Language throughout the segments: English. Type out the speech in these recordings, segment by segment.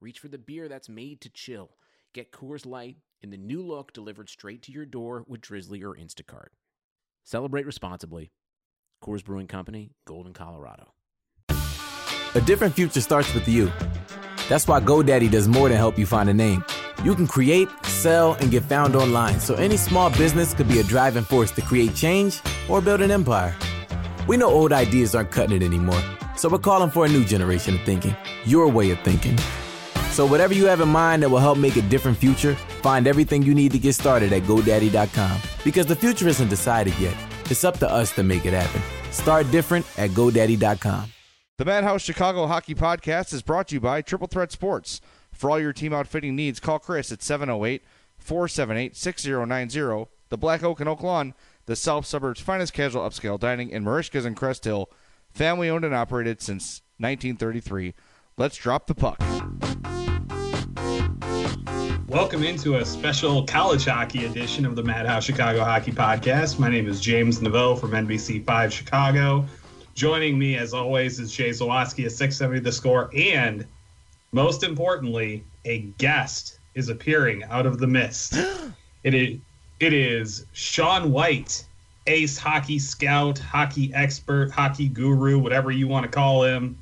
reach for the beer that's made to chill. Get Coors Light in the new look delivered straight to your door with Drizzly or Instacart. Celebrate responsibly. Coors Brewing Company, Golden, Colorado. A different future starts with you. That's why GoDaddy does more than help you find a name. You can create, sell, and get found online, so any small business could be a driving force to create change or build an empire. We know old ideas aren't cutting it anymore, so we're calling for a new generation of thinking, your way of thinking. So, whatever you have in mind that will help make a different future, find everything you need to get started at GoDaddy.com. Because the future isn't decided yet, it's up to us to make it happen. Start different at GoDaddy.com. The Madhouse Chicago Hockey Podcast is brought to you by Triple Threat Sports. For all your team outfitting needs, call Chris at 708 478 6090. The Black Oak and Oak Lawn the South Suburbs' finest casual upscale dining in Merichka's and Crest Hill, family owned and operated since 1933. Let's drop the puck. Welcome into a special college hockey edition of the Madhouse Chicago Hockey Podcast. My name is James Neveau from NBC5 Chicago. Joining me, as always, is Jay Zawaski at 670 The Score. And most importantly, a guest is appearing out of the mist. it is it is Sean White, ace hockey scout, hockey expert, hockey guru, whatever you want to call him.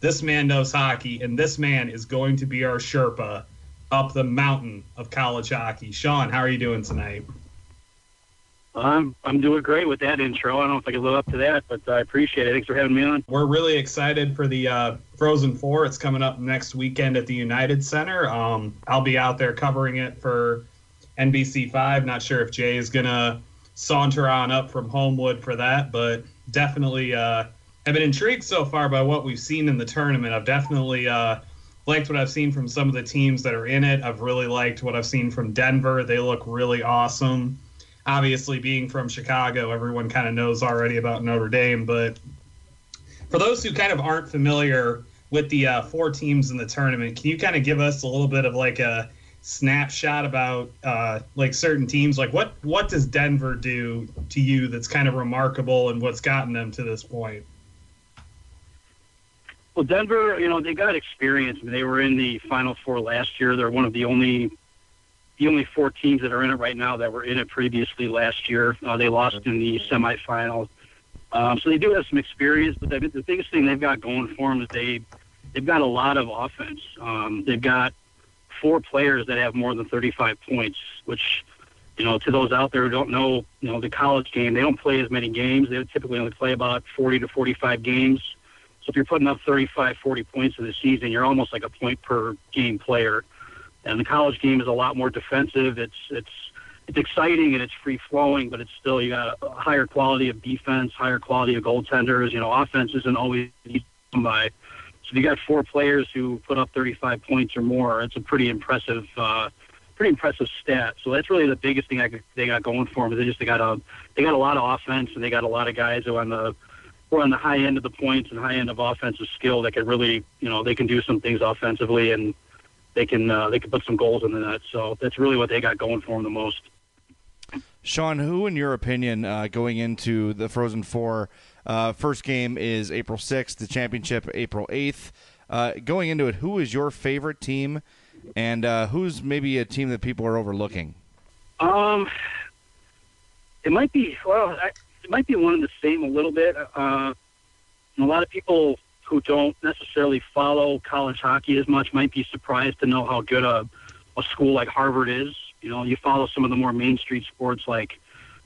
This man knows hockey, and this man is going to be our Sherpa up the mountain of college hockey. Sean, how are you doing tonight? I'm I'm doing great with that intro. I don't know if I can live up to that, but I appreciate it. Thanks for having me on. We're really excited for the uh, Frozen Four. It's coming up next weekend at the United Center. Um, I'll be out there covering it for NBC5. Not sure if Jay is going to saunter on up from Homewood for that, but definitely uh, have been intrigued so far by what we've seen in the tournament. I've definitely uh, liked what I've seen from some of the teams that are in it. I've really liked what I've seen from Denver. They look really awesome. Obviously, being from Chicago, everyone kind of knows already about Notre Dame, but for those who kind of aren't familiar with the uh, four teams in the tournament, can you kind of give us a little bit of like a snapshot about uh, like certain teams like what what does denver do to you that's kind of remarkable and what's gotten them to this point well denver you know they got experience. They were in the final four last year. They're one of the only the only four teams that are in it right now that were in it previously last year. Uh, they lost in the semifinals. Um, so they do have some experience but the biggest thing they've got going for them is they they've got a lot of offense. Um, they've got four players that have more than 35 points, which, you know, to those out there who don't know, you know, the college game, they don't play as many games. They typically only play about 40 to 45 games. If you're putting up 35, 40 points in the season, you're almost like a point per game player. And the college game is a lot more defensive. It's it's it's exciting and it's free flowing, but it's still you got a higher quality of defense, higher quality of goaltenders. You know, offense isn't always by so if you got four players who put up 35 points or more, it's a pretty impressive, uh, pretty impressive stat. So that's really the biggest thing I, could, they got going for them. They just they got a they got a lot of offense and they got a lot of guys who on the who are on the high end of the points and high end of offensive skill that can really you know they can do some things offensively and they can uh, they can put some goals in the net. So that's really what they got going for them the most. Sean, who, in your opinion, uh, going into the Frozen Four? Uh, first game is April 6th, the championship April 8th. Uh, going into it, who is your favorite team, and uh, who's maybe a team that people are overlooking? Um, it might be well, I, it might be one of the same a little bit. Uh, a lot of people who don't necessarily follow college hockey as much might be surprised to know how good a, a school like Harvard is. You know, you follow some of the more Main Street sports like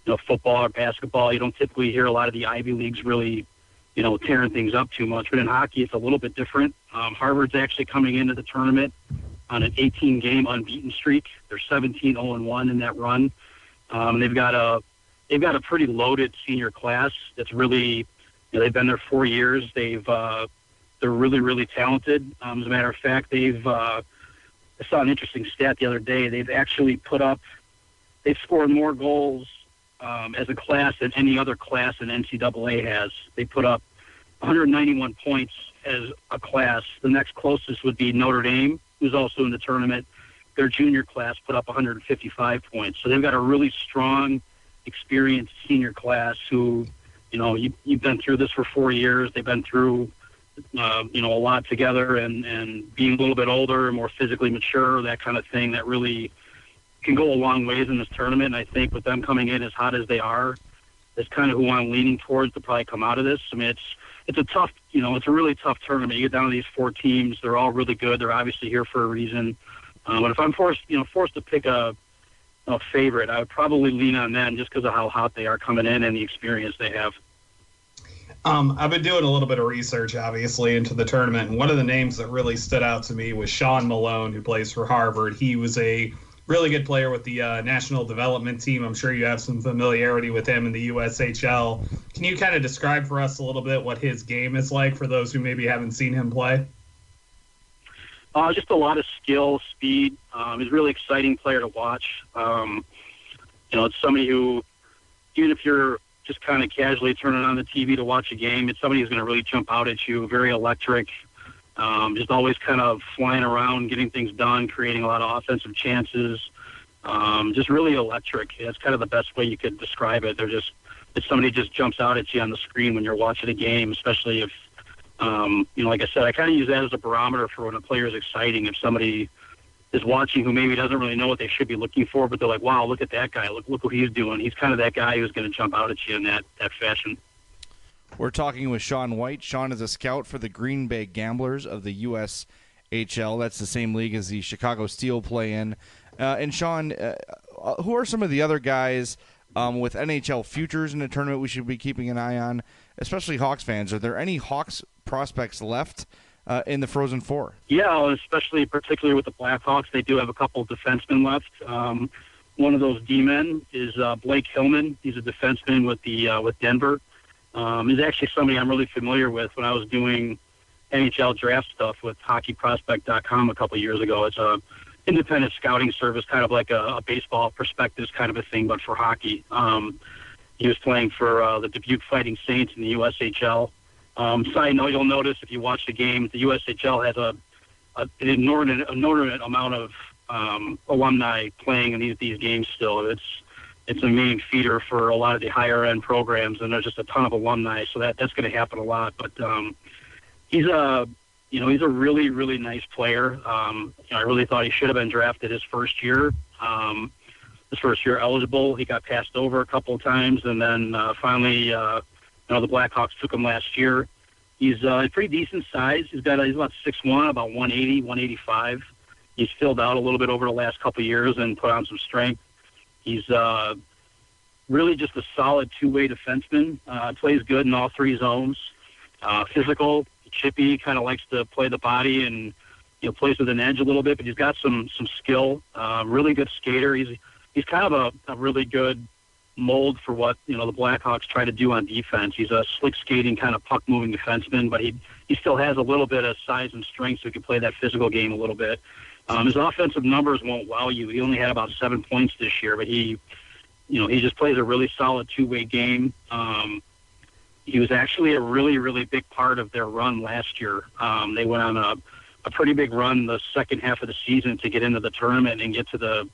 you know, football or basketball, you don't typically hear a lot of the Ivy Leagues really, you know, tearing things up too much. But in hockey, it's a little bit different. Um, Harvard's actually coming into the tournament on an 18 game unbeaten streak. They're 17 0 1 in that run. Um, they've got a they've got a pretty loaded senior class that's really you know, they've been there four years. They've uh, they're really really talented. Um, as a matter of fact, they've uh, I saw an interesting stat the other day. They've actually put up, they've scored more goals um, as a class than any other class in NCAA has. They put up 191 points as a class. The next closest would be Notre Dame, who's also in the tournament. Their junior class put up 155 points. So they've got a really strong, experienced senior class who, you know, you, you've been through this for four years. They've been through uh, you know, a lot together and, and being a little bit older more physically mature, that kind of thing that really can go a long ways in this tournament. And I think with them coming in as hot as they are, that's kind of who I'm leaning towards to probably come out of this. I mean, it's, it's a tough, you know, it's a really tough tournament. You get down to these four teams. They're all really good. They're obviously here for a reason. Um, but if I'm forced, you know, forced to pick a, a favorite, I would probably lean on them just because of how hot they are coming in and the experience they have. Um, I've been doing a little bit of research, obviously, into the tournament, and one of the names that really stood out to me was Sean Malone, who plays for Harvard. He was a really good player with the uh, national development team. I'm sure you have some familiarity with him in the USHL. Can you kind of describe for us a little bit what his game is like for those who maybe haven't seen him play? Uh, just a lot of skill, speed. Um, he's a really exciting player to watch. Um, you know, it's somebody who, even if you're just kind of casually turning on the TV to watch a game. It's somebody who's going to really jump out at you, very electric, um, just always kind of flying around, getting things done, creating a lot of offensive chances. Um, just really electric. That's kind of the best way you could describe it. They're just it's somebody just jumps out at you on the screen when you're watching a game, especially if um, you know, like I said, I kind of use that as a barometer for when a player is exciting. If somebody is watching who maybe doesn't really know what they should be looking for, but they're like, wow, look at that guy. Look, look what he's doing. He's kind of that guy who's going to jump out at you in that, that fashion. We're talking with Sean White. Sean is a scout for the Green Bay Gamblers of the USHL. That's the same league as the Chicago Steel play in. Uh, and Sean, uh, uh, who are some of the other guys um, with NHL futures in the tournament we should be keeping an eye on, especially Hawks fans? Are there any Hawks prospects left uh, in the Frozen Four. Yeah, especially particularly with the Blackhawks, they do have a couple of defensemen left. Um, one of those D-men is uh, Blake Hillman. He's a defenseman with the uh, with Denver. Um, he's actually somebody I'm really familiar with when I was doing NHL draft stuff with HockeyProspect.com a couple of years ago. It's a independent scouting service, kind of like a, a Baseball Prospectus kind of a thing, but for hockey. Um, he was playing for uh, the Dubuque Fighting Saints in the USHL. Um, side note, you'll notice if you watch the game, the USHL has a, a an inordinate, inordinate amount of um, alumni playing in these these games. Still, it's it's a main feeder for a lot of the higher end programs, and there's just a ton of alumni. So that that's going to happen a lot. But um, he's a you know he's a really really nice player. Um, you know, I really thought he should have been drafted his first year. Um, his first year eligible, he got passed over a couple of times, and then uh, finally. Uh, you know, the Blackhawks took him last year. He's uh, pretty decent size. He's got he's about six one, about 180, 185. He's filled out a little bit over the last couple of years and put on some strength. He's uh, really just a solid two-way defenseman. Uh, plays good in all three zones. Uh, physical, chippy, kind of likes to play the body and you know plays with an edge a little bit, but he's got some some skill. Uh, really good skater. He's he's kind of a, a really good mold for what you know the Blackhawks try to do on defense. He's a slick skating kind of puck moving defenseman, but he he still has a little bit of size and strength, so he can play that physical game a little bit. Um, his offensive numbers won't wow you. He only had about seven points this year, but he, you know, he just plays a really solid two way game. Um, he was actually a really really big part of their run last year. Um, they went on a a pretty big run the second half of the season to get into the tournament and get to the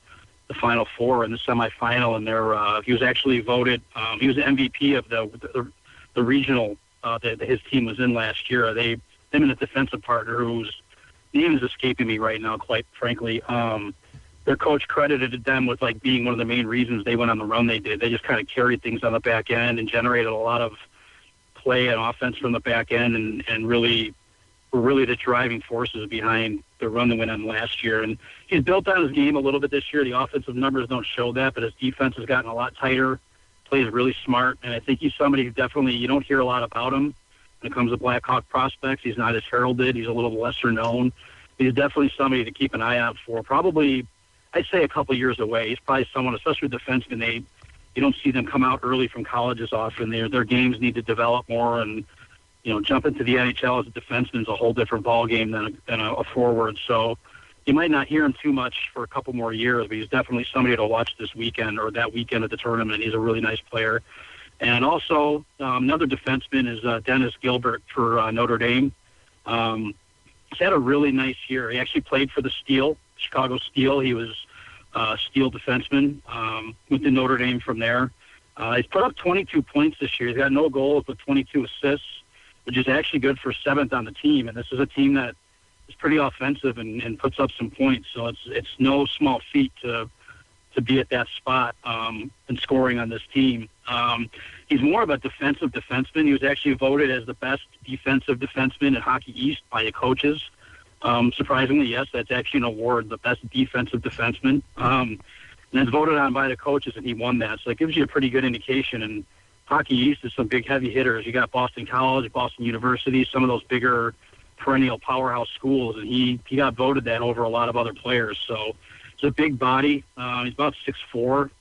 the Final Four and the semifinal, and there uh, he was actually voted. Um, he was the MVP of the the, the regional uh, that his team was in last year. They him and a defensive partner whose name is escaping me right now, quite frankly. Um, their coach credited them with like being one of the main reasons they went on the run they did. They just kind of carried things on the back end and generated a lot of play and offense from the back end, and and really were really the driving forces behind the run that went on last year. And he's built on his game a little bit this year. The offensive numbers don't show that, but his defense has gotten a lot tighter. Plays really smart, and I think he's somebody who definitely you don't hear a lot about him when it comes to Blackhawk prospects. He's not as heralded. He's a little lesser known. He's definitely somebody to keep an eye out for. Probably, I'd say a couple years away. He's probably someone, especially with defensemen. They you don't see them come out early from colleges often. Their their games need to develop more and you know, jump into the NHL as a defenseman is a whole different ball game than a, than a, a forward. So you might not hear him too much for a couple more years, but he's definitely somebody to watch this weekend or that weekend at the tournament. He's a really nice player. And also, um, another defenseman is uh, Dennis Gilbert for uh, Notre Dame. Um, he's had a really nice year. He actually played for the Steel, Chicago Steel. He was uh, Steel defenseman. Um, went to Notre Dame from there. Uh, he's put up 22 points this year. He's got no goals but 22 assists, which is actually good for seventh on the team. And this is a team that is pretty offensive and, and puts up some points. So it's it's no small feat to to be at that spot um, and scoring on this team. Um, he's more of a defensive defenseman. He was actually voted as the best defensive defenseman in Hockey East by the coaches. Um, surprisingly, yes, that's actually an award, the best defensive defenseman. Um, and it's voted on by the coaches, and he won that. So it gives you a pretty good indication. And Hockey East is some big heavy hitters. You got Boston College, Boston University, some of those bigger perennial powerhouse schools, and he he got voted that over a lot of other players. So he's a big body. Uh, he's about six four,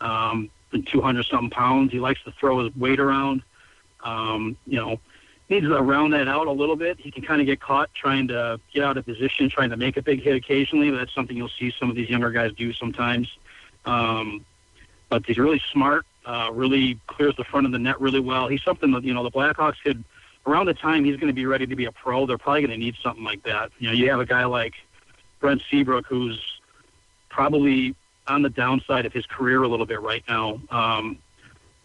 um, and two hundred something pounds. He likes to throw his weight around. Um, you know, needs to round that out a little bit. He can kind of get caught trying to get out of position, trying to make a big hit occasionally. But that's something you'll see some of these younger guys do sometimes. Um, but he's really smart. Uh, really clears the front of the net really well. He's something that you know the Blackhawks could around the time he's going to be ready to be a pro. They're probably going to need something like that. You know, you have a guy like Brent Seabrook who's probably on the downside of his career a little bit right now. Um,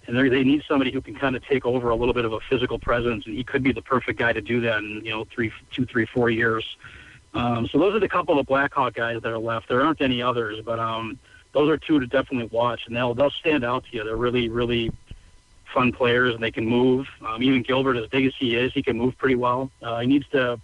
and they need somebody who can kind of take over a little bit of a physical presence, and he could be the perfect guy to do that in you know three, two, three, four years. Um, so those are the couple of Blackhawk guys that are left. There aren't any others, but um, those are two to definitely watch, and they'll they'll stand out to you. They're really really fun players, and they can move. Um, even Gilbert, as big as he is, he can move pretty well. Uh, he needs to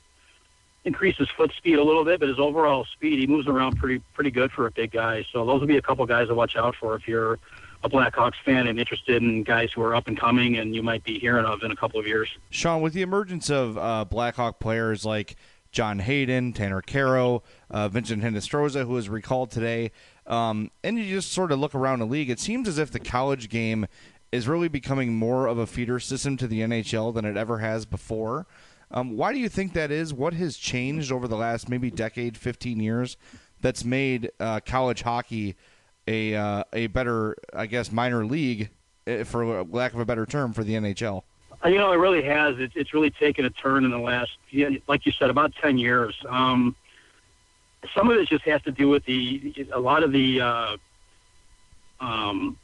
increase his foot speed a little bit, but his overall speed, he moves around pretty pretty good for a big guy. So those will be a couple guys to watch out for if you're a Blackhawks fan and interested in guys who are up and coming and you might be hearing of in a couple of years. Sean, with the emergence of uh, Blackhawk players like John Hayden, Tanner Kero, uh, Vincent Hinostroza, who was recalled today, um, and you just sort of look around the league, it seems as if the college game is really becoming more of a feeder system to the NHL than it ever has before. Um, why do you think that is? What has changed over the last maybe decade, 15 years, that's made uh, college hockey a uh, a better, I guess, minor league, eh, for lack of a better term, for the NHL? Uh, you know, it really has. It's, it's really taken a turn in the last, like you said, about 10 years. Um, some of it just has to do with the a lot of the uh, um,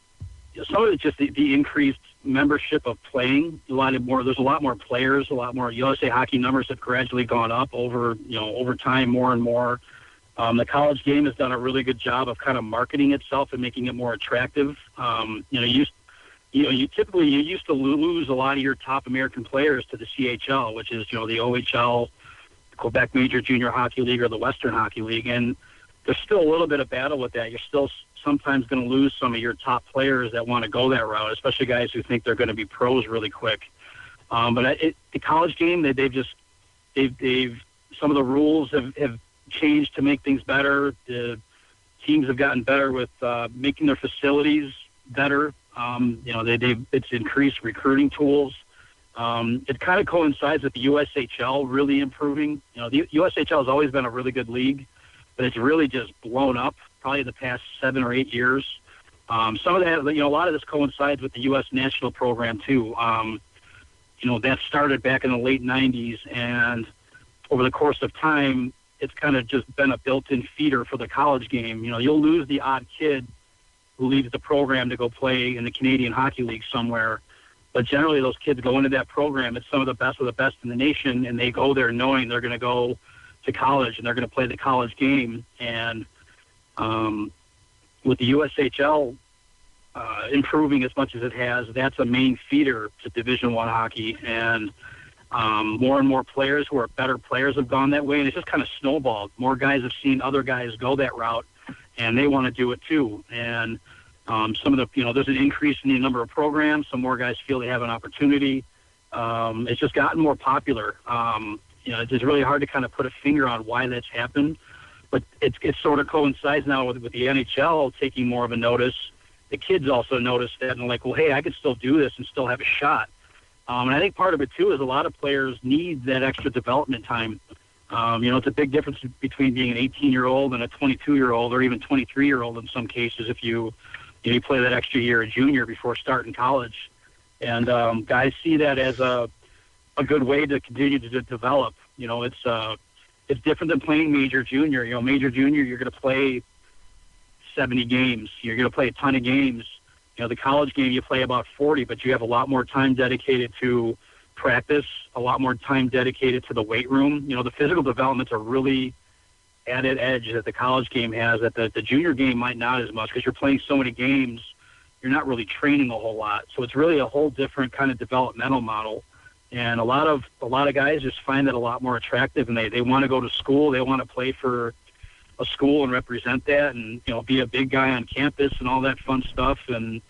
some of it's just the, the increased membership of playing. A lot of more. There's a lot more players. A lot more. USA hockey numbers have gradually gone up over you know over time more and more. Um, the college game has done a really good job of kind of marketing itself and making it more attractive. Um, you know, you you know, you typically you used to lose a lot of your top American players to the CHL, which is you know the OHL, Quebec Major Junior Hockey League, or the Western Hockey League, and there's still a little bit of battle with that. You're still sometimes going to lose some of your top players that want to go that route, especially guys who think they're going to be pros really quick. Um, but it, the college game, they, they've just they've they've some of the rules have, have changed to make things better. The teams have gotten better with uh, making their facilities better. Um, you know, they they've it's increased recruiting tools. Um, it kind of coincides with the USHL really improving. You know, the USHL has always been a really good league, but it's really just blown up probably the past seven or eight years. Um, some of that, you know, a lot of this coincides with the U.S. national program too. Um, you know, that started back in the late '90s, and over the course of time, it's kind of just been a built-in feeder for the college game. You know, you'll lose the odd kid who leaves the program to go play in the Canadian Hockey League somewhere, but generally those kids go into that program. It's some of the best of the best in the nation, and they go there knowing they're going to go to college and they're going to play the college game. And um, with the USHL uh, improving as much as it has, that's a main feeder to Division One hockey, and um, more and more players who are better players have gone that way, and it's just kind of snowballed. More guys have seen other guys go that route, and they want to do it too. And um, some of the, you know, there's an increase in the number of programs. Some more guys feel they have an opportunity. Um, it's just gotten more popular. Um, you know, it's really hard to kind of put a finger on why that's happened but it's it sort of coincides now with, with the NHL taking more of a notice. The kids also notice that and like, well, hey, I could still do this and still have a shot. Um, and I think part of it too is a lot of players need that extra development time. Um, you know, it's a big difference between being an 18 year old and a 22 year old, or even 23 year old in some cases. If you you, know, you play that extra year at junior before starting college, and um, guys see that as a a good way to continue to develop. You know, it's uh, it's different than playing major junior. You know, major junior, you're going to play 70 games. You're going to play a ton of games. You know, the college game you play about 40, but you have a lot more time dedicated to practice, a lot more time dedicated to the weight room. You know, the physical development's a really added edge that the college game has that the, the junior game might not as much because you're playing so many games. You're not really training a whole lot. So it's really a whole different kind of developmental model. And a lot of a lot of guys just find that a lot more attractive and they, they want to go to school, they want to play for a school and represent that and, you know, be a big guy on campus and all that fun stuff and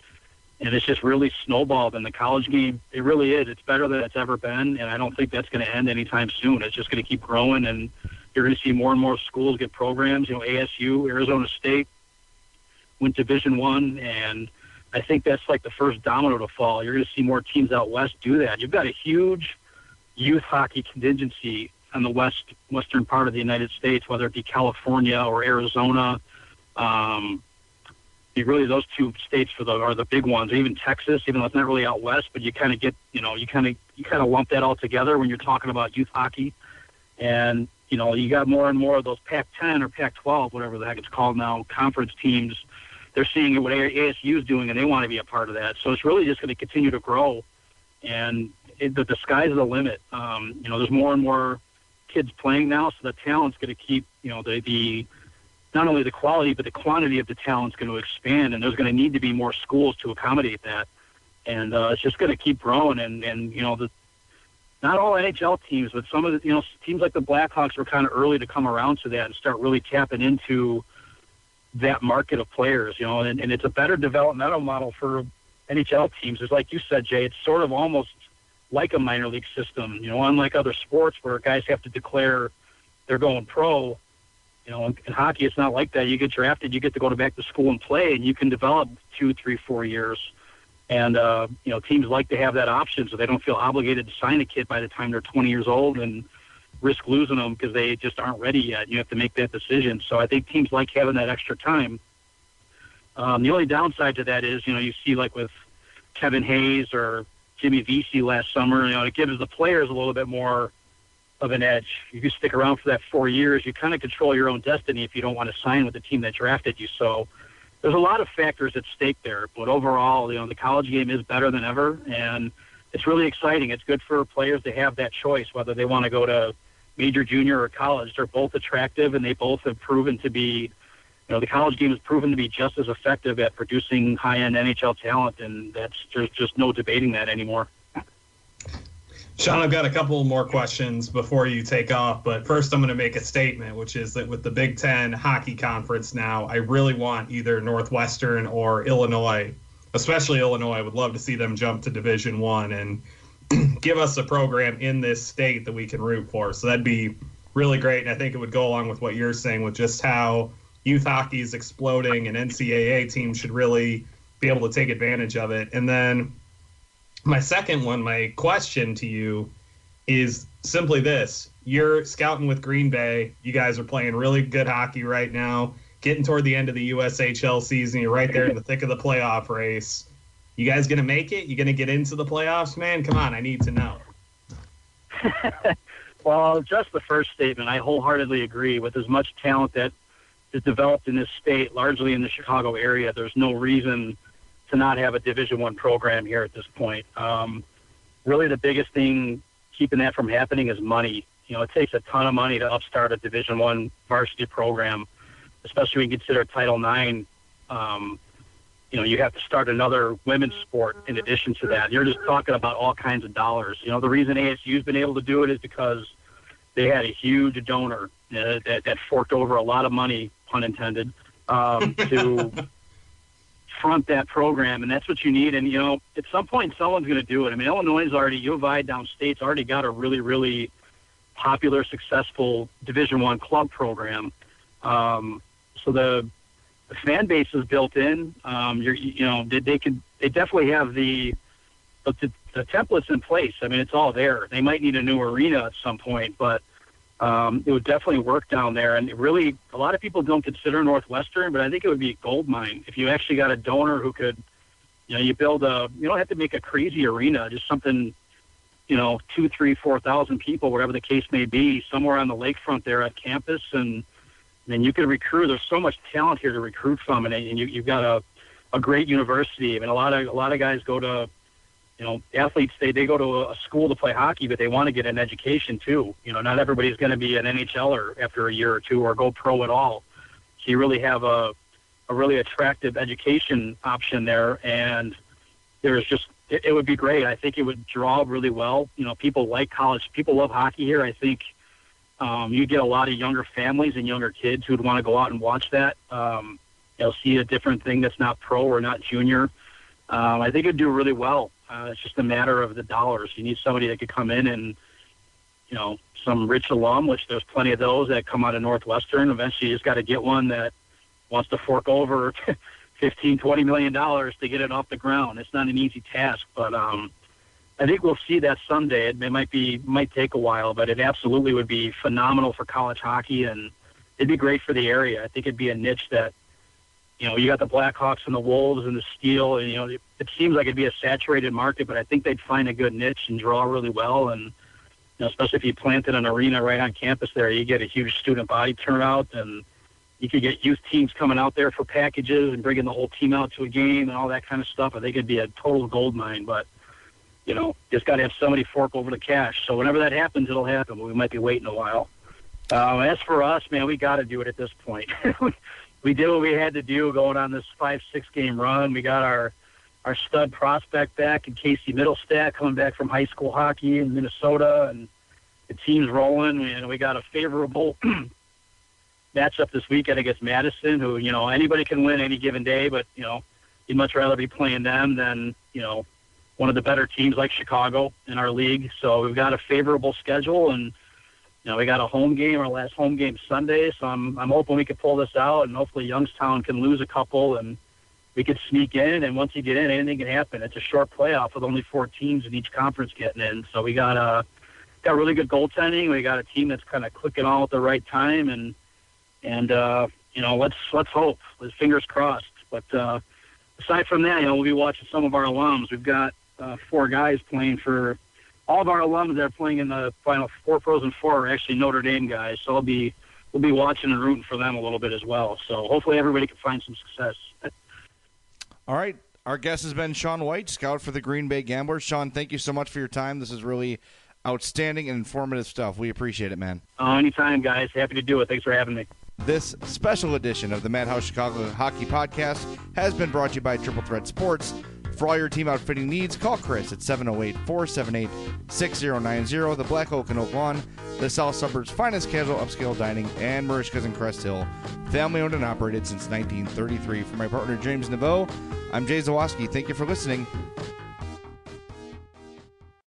and it's just really snowballed in the college game. It really is. It's better than it's ever been, and I don't think that's going to end anytime soon. It's just going to keep growing, and you're going to see more and more schools get programs. You know, ASU, Arizona State went Division One, and I think that's like the first domino to fall. You're going to see more teams out west do that. You've got a huge youth hockey contingency on the west western part of the United States, whether it be California or Arizona. Um, really those two states for the are the big ones. Even Texas, even though it's not really out west, but you kind of get you know you kind of you kind of lump that all together when you're talking about youth hockey, and you know you got more and more of those Pac-10 or Pac-12, whatever the heck it's called now, conference teams. They're seeing what ASU is doing, and they want to be a part of that. So it's really just going to continue to grow, and it, the, the sky's the limit. Um, you know, there's more and more kids playing now, so the talent's going to keep you know the the not only the quality but the quantity of the talent is going to expand, and there's going to need to be more schools to accommodate that. And uh, it's just going to keep growing. And and you know the not all NHL teams, but some of the you know teams like the Blackhawks were kind of early to come around to that and start really tapping into that market of players. You know, and, and it's a better developmental model for NHL teams. It's like you said, Jay. It's sort of almost like a minor league system. You know, unlike other sports where guys have to declare they're going pro you know, in, in hockey, it's not like that. You get drafted, you get to go to back to school and play, and you can develop two, three, four years. And uh, you know, teams like to have that option, so they don't feel obligated to sign a kid by the time they're 20 years old and risk losing them because they just aren't ready yet. You have to make that decision. So I think teams like having that extra time. Um, the only downside to that is, you know, you see like with Kevin Hayes or Jimmy Vesey last summer, you know, it gives the players a little bit more of an edge. You stick around for that four years, you kind of control your own destiny if you don't want to sign with the team that drafted you. So there's a lot of factors at stake there. But overall, you know, the college game is better than ever, and it's really exciting. It's good for players to have that choice whether they want to go to major, junior, or college. They're both attractive, and they both have proven to be. You know, the college game has proven to be just as effective at producing high-end NHL talent, and that's there's just no debating that anymore. Sean, I've got a couple more questions before you take off, but first I'm going to make a statement, which is that with the Big Ten hockey conference now, I really want either Northwestern or Illinois, especially Illinois. I would love to see them jump to Division One and give us a program in this state that we can root for. So that'd be really great, and I think it would go along with what you're saying with just how youth hockey is exploding, and NCAA teams should really be able to take advantage of it. And then my second one, my question to you is simply this. You're scouting with Green Bay. You guys are playing really good hockey right now, getting toward the end of the USHL season. You're right there in the thick of the playoff race. You guys going to make it? You going to get into the playoffs, man? Come on, I need to know. well, just the first statement, I wholeheartedly agree. With as much talent that is developed in this state, largely in the Chicago area, there's no reason – to not have a Division One program here at this point. Um, really, the biggest thing keeping that from happening is money. You know, it takes a ton of money to upstart a Division One varsity program, especially when you consider Title IX. Um, you know, you have to start another women's sport in addition to that. You're just talking about all kinds of dollars. You know, the reason ASU's been able to do it is because they had a huge donor uh, that, that forked over a lot of money, pun intended, um, to front that program, and that's what you need. And you know, at some point, someone's going to do it. I mean, Illinois is already U of I downstate's already got a really, really popular, successful Division One club program. Um, so the, the fan base is built in. Um, you're, you know, they, they can, they definitely have the, the, the templates in place. I mean, it's all there. They might need a new arena at some point, but um, it would definitely work down there. And really, a lot of people don't consider Northwestern, but I think it would be a gold mine if you actually got a donor who could, you know, you build a, you don't have to make a crazy arena, just something, you know, two, three, four thousand people, whatever the case may be, somewhere on the lakefront there at campus, and then you can recruit. There's so much talent here to recruit from, and, and you, you've got a, a great university. I mean, a lot of a lot of guys go to you know, athletes they they go to a school to play hockey, but they want to get an education too. You know, not everybody's going to be an NHLer after a year or two or go pro at all. So you really have a a really attractive education option there, and there's just it, it would be great. I think it would draw really well. You know, people like college. People love hockey here. I think um, you get a lot of younger families and younger kids who'd want to go out and watch that. Um, they'll see a different thing that's not pro or not junior. Um, I think it'd do really well. Uh, it's just a matter of the dollars. You need somebody that could come in and, you know, some rich alum, which there's plenty of those that come out of Northwestern. Eventually, you just got to get one that wants to fork over 15, 20 million dollars to get it off the ground. It's not an easy task, but um, I think we'll see that someday. It, it might be might take a while, but it absolutely would be phenomenal for college hockey, and it'd be great for the area. I think it'd be a niche that you know, you got the Blackhawks and the Wolves and the Steel, and you know, it, it seems like it'd be a saturated market, but I think they'd find a good niche and draw really well. And you know, especially if you planted an arena right on campus there, you get a huge student body turnout, and you could get youth teams coming out there for packages and bringing the whole team out to a game and all that kind of stuff. I think it'd be a total gold mine, but you know, just got to have somebody fork over the cash. So whenever that happens, it'll happen. But we might be waiting a while. Uh, as for us, man, we got to do it at this point. we did what we had to do going on this five six game run. We got our our stud prospect back in Casey Mittelstadt coming back from high school hockey in Minnesota, and the team's rolling. And we got a favorable matchup this weekend against Madison, who you know anybody can win any given day, but you know you'd much rather be playing them than you know one of the better teams like Chicago in our league. So we've got a favorable schedule and you know, we got a home game, our last home game Sunday, so I'm I'm hoping we can pull this out, and hopefully Youngstown can lose a couple, and we could sneak in. And once you get in, anything can happen. It's a short playoff with only four teams in each conference getting in, so we got a got really good goaltending. We got a team that's kind of clicking all at the right time, and and uh, you know, let's let's hope. With fingers crossed. But uh, aside from that, you know, we'll be watching some of our alums. We've got uh, four guys playing for all of our alums that are playing in the final four Frozen Four are actually Notre Dame guys, so I'll be we'll be watching and rooting for them a little bit as well. So hopefully everybody can find some success. all right. Our guest has been Sean White, scout for the Green Bay Gamblers. Sean, thank you so much for your time. This is really outstanding and informative stuff. We appreciate it, man. Uh, anytime, guys. Happy to do it. Thanks for having me. This special edition of the Madhouse Chicago Hockey Podcast has been brought to you by Triple Threat Sports. For all your team outfitting needs, call Chris at 708 478 6090. The Black Oak and Oak Lawn, the South Suburbs' finest casual upscale dining, and Merichka's in Crest Hill. Family owned and operated since 1933. For my partner, James Neveau, I'm Jay Zawaski. Thank you for listening.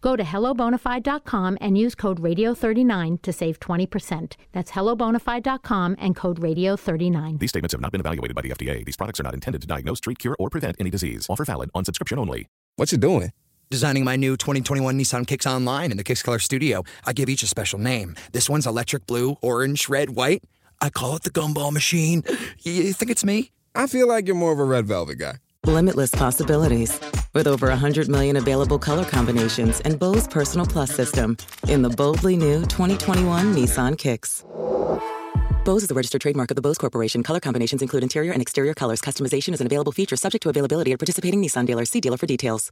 Go to hellobonafide.com and use code radio39 to save 20%. That's hellobonafide.com and code radio39. These statements have not been evaluated by the FDA. These products are not intended to diagnose, treat, cure, or prevent any disease. Offer valid on subscription only. What you doing? Designing my new 2021 Nissan Kicks online in the Kicks Color Studio. I give each a special name. This one's electric blue, orange, red, white. I call it the gumball machine. You think it's me? I feel like you're more of a red velvet guy. Limitless possibilities. With over 100 million available color combinations and Bose Personal Plus system in the boldly new 2021 Nissan Kicks. Bose is a registered trademark of the Bose Corporation. Color combinations include interior and exterior colors. Customization is an available feature subject to availability at participating Nissan dealers. See dealer for details.